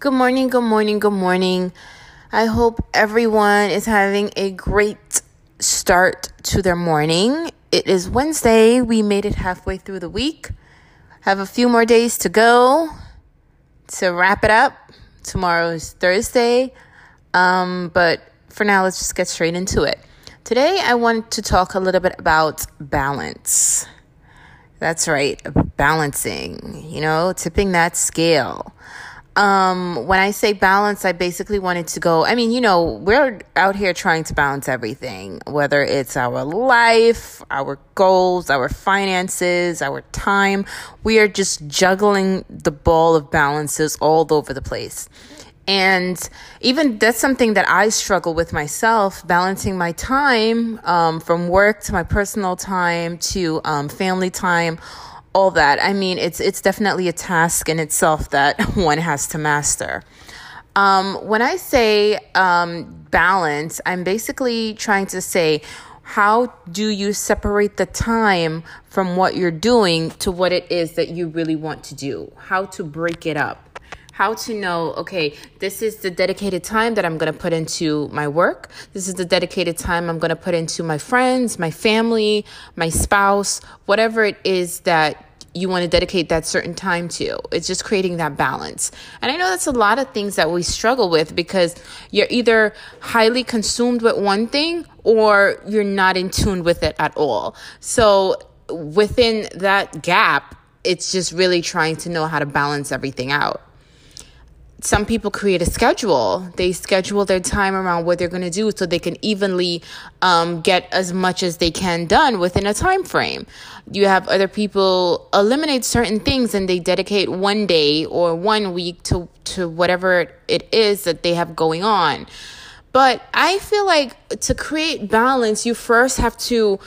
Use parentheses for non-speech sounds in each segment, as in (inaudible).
Good morning, good morning, good morning. I hope everyone is having a great start to their morning. It is Wednesday. We made it halfway through the week. Have a few more days to go to wrap it up. Tomorrow is Thursday. Um, but for now, let's just get straight into it. Today, I want to talk a little bit about balance. That's right, balancing, you know, tipping that scale. Um, when I say balance, I basically wanted to go. I mean, you know, we're out here trying to balance everything, whether it's our life, our goals, our finances, our time. We are just juggling the ball of balances all over the place. And even that's something that I struggle with myself, balancing my time um, from work to my personal time to um, family time all that. I mean, it's it's definitely a task in itself that (laughs) one has to master. Um, when I say um, balance, I'm basically trying to say how do you separate the time from what you're doing to what it is that you really want to do? How to break it up how to know, okay, this is the dedicated time that I'm going to put into my work. This is the dedicated time I'm going to put into my friends, my family, my spouse, whatever it is that you want to dedicate that certain time to. It's just creating that balance. And I know that's a lot of things that we struggle with because you're either highly consumed with one thing or you're not in tune with it at all. So within that gap, it's just really trying to know how to balance everything out some people create a schedule. They schedule their time around what they're going to do so they can evenly um, get as much as they can done within a time frame. You have other people eliminate certain things and they dedicate one day or one week to to whatever it is that they have going on. But I feel like to create balance, you first have to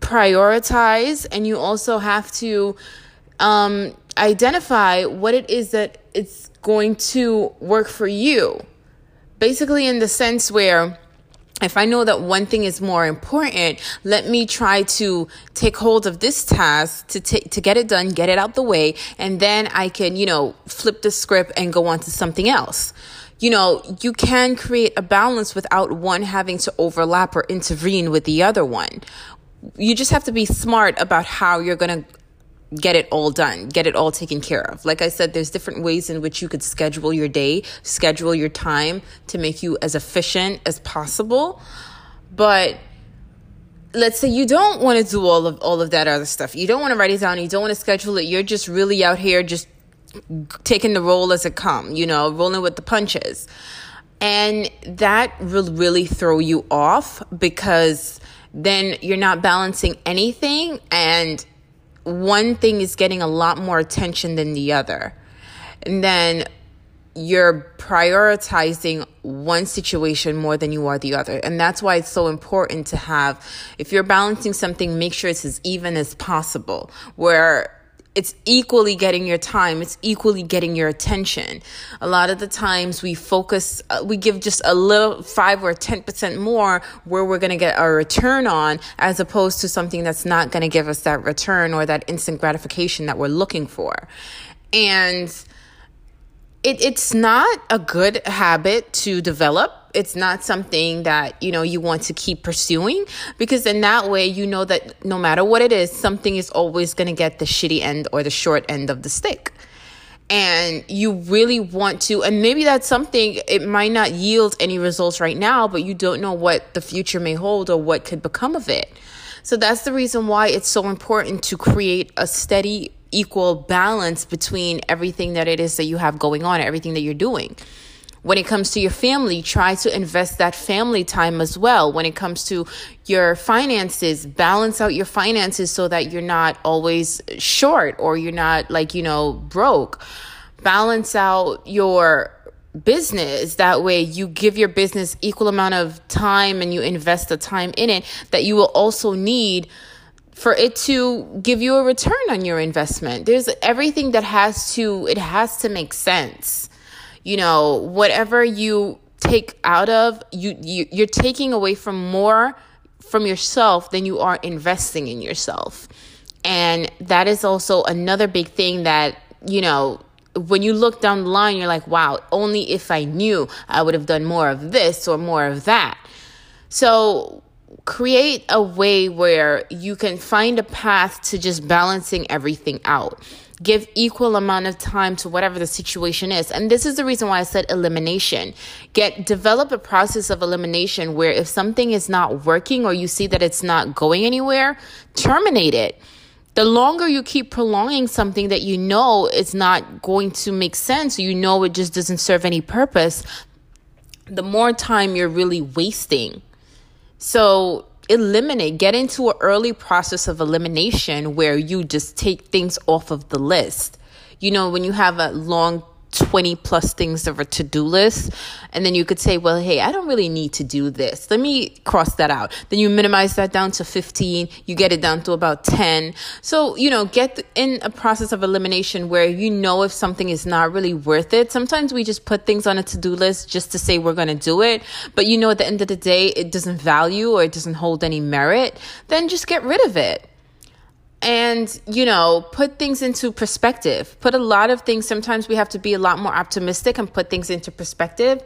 prioritize and you also have to um, identify what it is that it's going to work for you. Basically, in the sense where if I know that one thing is more important, let me try to take hold of this task to t- to get it done, get it out the way, and then I can, you know, flip the script and go on to something else. You know, you can create a balance without one having to overlap or intervene with the other one. You just have to be smart about how you're going to get it all done, get it all taken care of. Like I said, there's different ways in which you could schedule your day, schedule your time to make you as efficient as possible. But let's say you don't want to do all of all of that other stuff. You don't want to write it down, you don't want to schedule it. You're just really out here just taking the role as it come, you know, rolling with the punches. And that will really throw you off because then you're not balancing anything and one thing is getting a lot more attention than the other. And then you're prioritizing one situation more than you are the other. And that's why it's so important to have, if you're balancing something, make sure it's as even as possible, where it's equally getting your time it's equally getting your attention. A lot of the times we focus uh, we give just a little 5 or 10% more where we're going to get our return on as opposed to something that's not going to give us that return or that instant gratification that we're looking for. And it, it's not a good habit to develop it's not something that you know you want to keep pursuing because in that way you know that no matter what it is something is always going to get the shitty end or the short end of the stick. And you really want to and maybe that's something it might not yield any results right now but you don't know what the future may hold or what could become of it. So that's the reason why it's so important to create a steady equal balance between everything that it is that you have going on everything that you're doing when it comes to your family, try to invest that family time as well. When it comes to your finances, balance out your finances so that you're not always short or you're not like, you know, broke. Balance out your business that way you give your business equal amount of time and you invest the time in it that you will also need for it to give you a return on your investment there's everything that has to it has to make sense you know, whatever you take out of, you, you you're taking away from more from yourself than you are investing in yourself. And that is also another big thing that, you know, when you look down the line, you're like, wow, only if I knew I would have done more of this or more of that. So create a way where you can find a path to just balancing everything out give equal amount of time to whatever the situation is. And this is the reason why i said elimination. Get develop a process of elimination where if something is not working or you see that it's not going anywhere terminate it. The longer you keep prolonging something that you know is not going to make sense, you know it just doesn't serve any purpose, the more time you're really wasting. So eliminate, get into an early process of elimination where you just take things off of the list. You know, when you have a long 20 plus things of a to do list. And then you could say, well, hey, I don't really need to do this. Let me cross that out. Then you minimize that down to 15. You get it down to about 10. So, you know, get in a process of elimination where you know if something is not really worth it. Sometimes we just put things on a to do list just to say we're going to do it. But you know, at the end of the day, it doesn't value or it doesn't hold any merit. Then just get rid of it and you know put things into perspective. Put a lot of things sometimes we have to be a lot more optimistic and put things into perspective.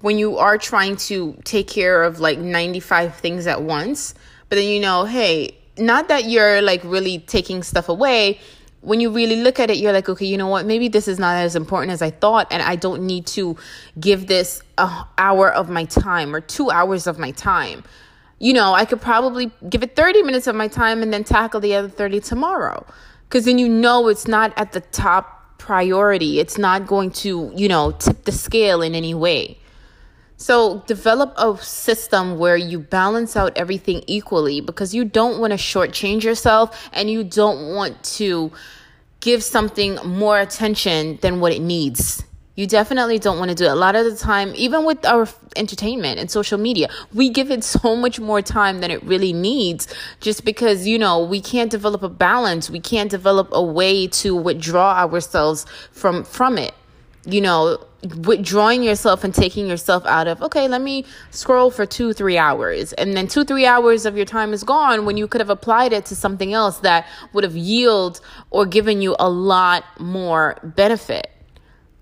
When you are trying to take care of like 95 things at once but then you know hey not that you're like really taking stuff away. When you really look at it you're like okay you know what? Maybe this is not as important as i thought and i don't need to give this a hour of my time or 2 hours of my time you know, I could probably give it 30 minutes of my time and then tackle the other 30 tomorrow. Because then you know it's not at the top priority. It's not going to, you know, tip the scale in any way. So develop a system where you balance out everything equally because you don't want to shortchange yourself and you don't want to give something more attention than what it needs. You definitely don't want to do it. A lot of the time, even with our entertainment and social media, we give it (laughs) so much more time than it really needs just because, you know, we can't develop a balance. We can't develop a way to withdraw ourselves from from it. You know, withdrawing yourself and taking yourself out of okay let me scroll for two three hours and then two three hours of your time is gone when you could have applied it to something else that would have yielded or given you a lot more benefit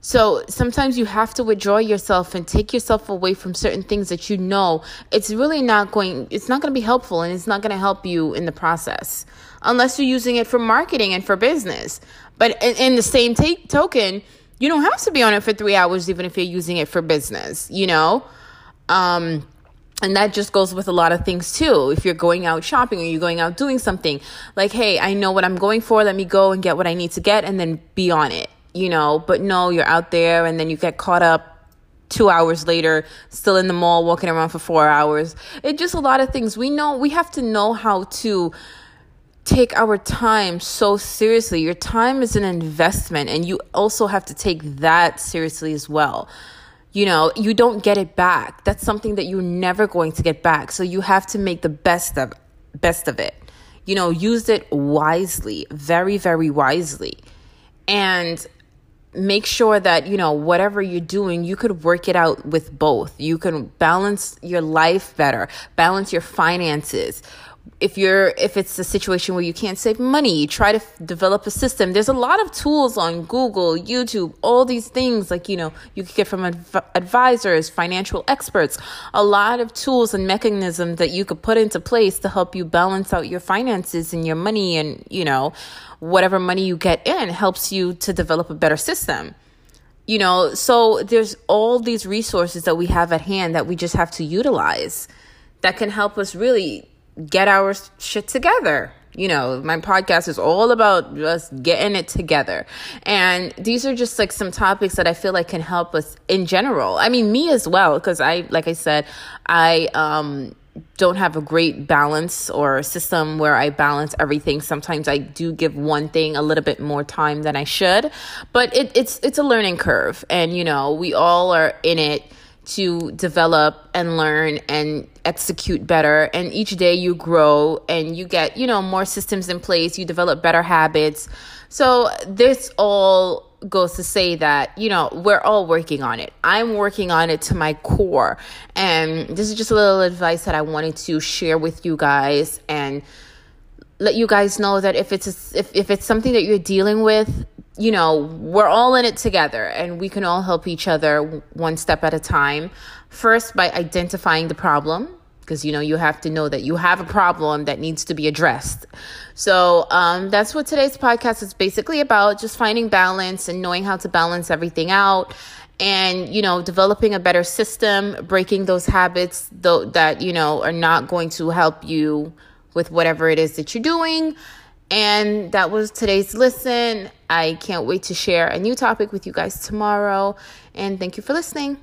so sometimes you have to withdraw yourself and take yourself away from certain things that you know it's really not going it's not going to be helpful and it's not going to help you in the process unless you're using it for marketing and for business. But in, in the same take, token, you don't have to be on it for 3 hours even if you're using it for business, you know? Um and that just goes with a lot of things too. If you're going out shopping or you're going out doing something, like, hey, I know what I'm going for. Let me go and get what I need to get and then be on it you know, but no, you're out there and then you get caught up two hours later, still in the mall, walking around for four hours. It's just a lot of things. We know we have to know how to take our time so seriously. Your time is an investment, and you also have to take that seriously as well. You know, you don't get it back. That's something that you're never going to get back. So you have to make the best of best of it. You know, use it wisely, very, very wisely. And make sure that you know whatever you're doing you could work it out with both. You can balance your life better balance your finances if you're if it's a situation where you can't save money try to f- develop a system. There's a lot of tools on google youtube all these things like you know you could get from adv- advisors financial experts a lot of tools and mechanisms that you could put into place to help you balance out your finances and your money and you know whatever money you get in helps you to develop a better system. You know so there's all these resources that we have at hand that we just have to utilize that can help us really get our shit together. You know, my podcast is all about just getting it together. And these are just like some topics that I feel like can help us in general. I mean, me as well, because I, like I said, I, um, don't have a great balance or system where I balance everything. Sometimes I do give one thing a little bit more time than I should, but it, it's it's a learning curve, and you know we all are in it to develop and learn and execute better. And each day you grow and you get you know more systems in place. You develop better habits. So this all goes to say that you know we're all working on it. I'm working on it to my core. And this is just a little advice that i wanted to share with you guys. And let you guys know that if it's a, if, if it's something that you're dealing with you know, we're all in it together and we can all help each other one step at a time. First, by identifying the problem, because you know you have to know that you have a problem that needs to be addressed so um, that's what today's podcast is basically about just finding balance and knowing how to balance everything out and you know developing a better system breaking those habits though that you know are not going to help you with whatever it is that you're doing. And that was today's listen. I can't wait to share a new topic with you guys tomorrow. And thank you for listening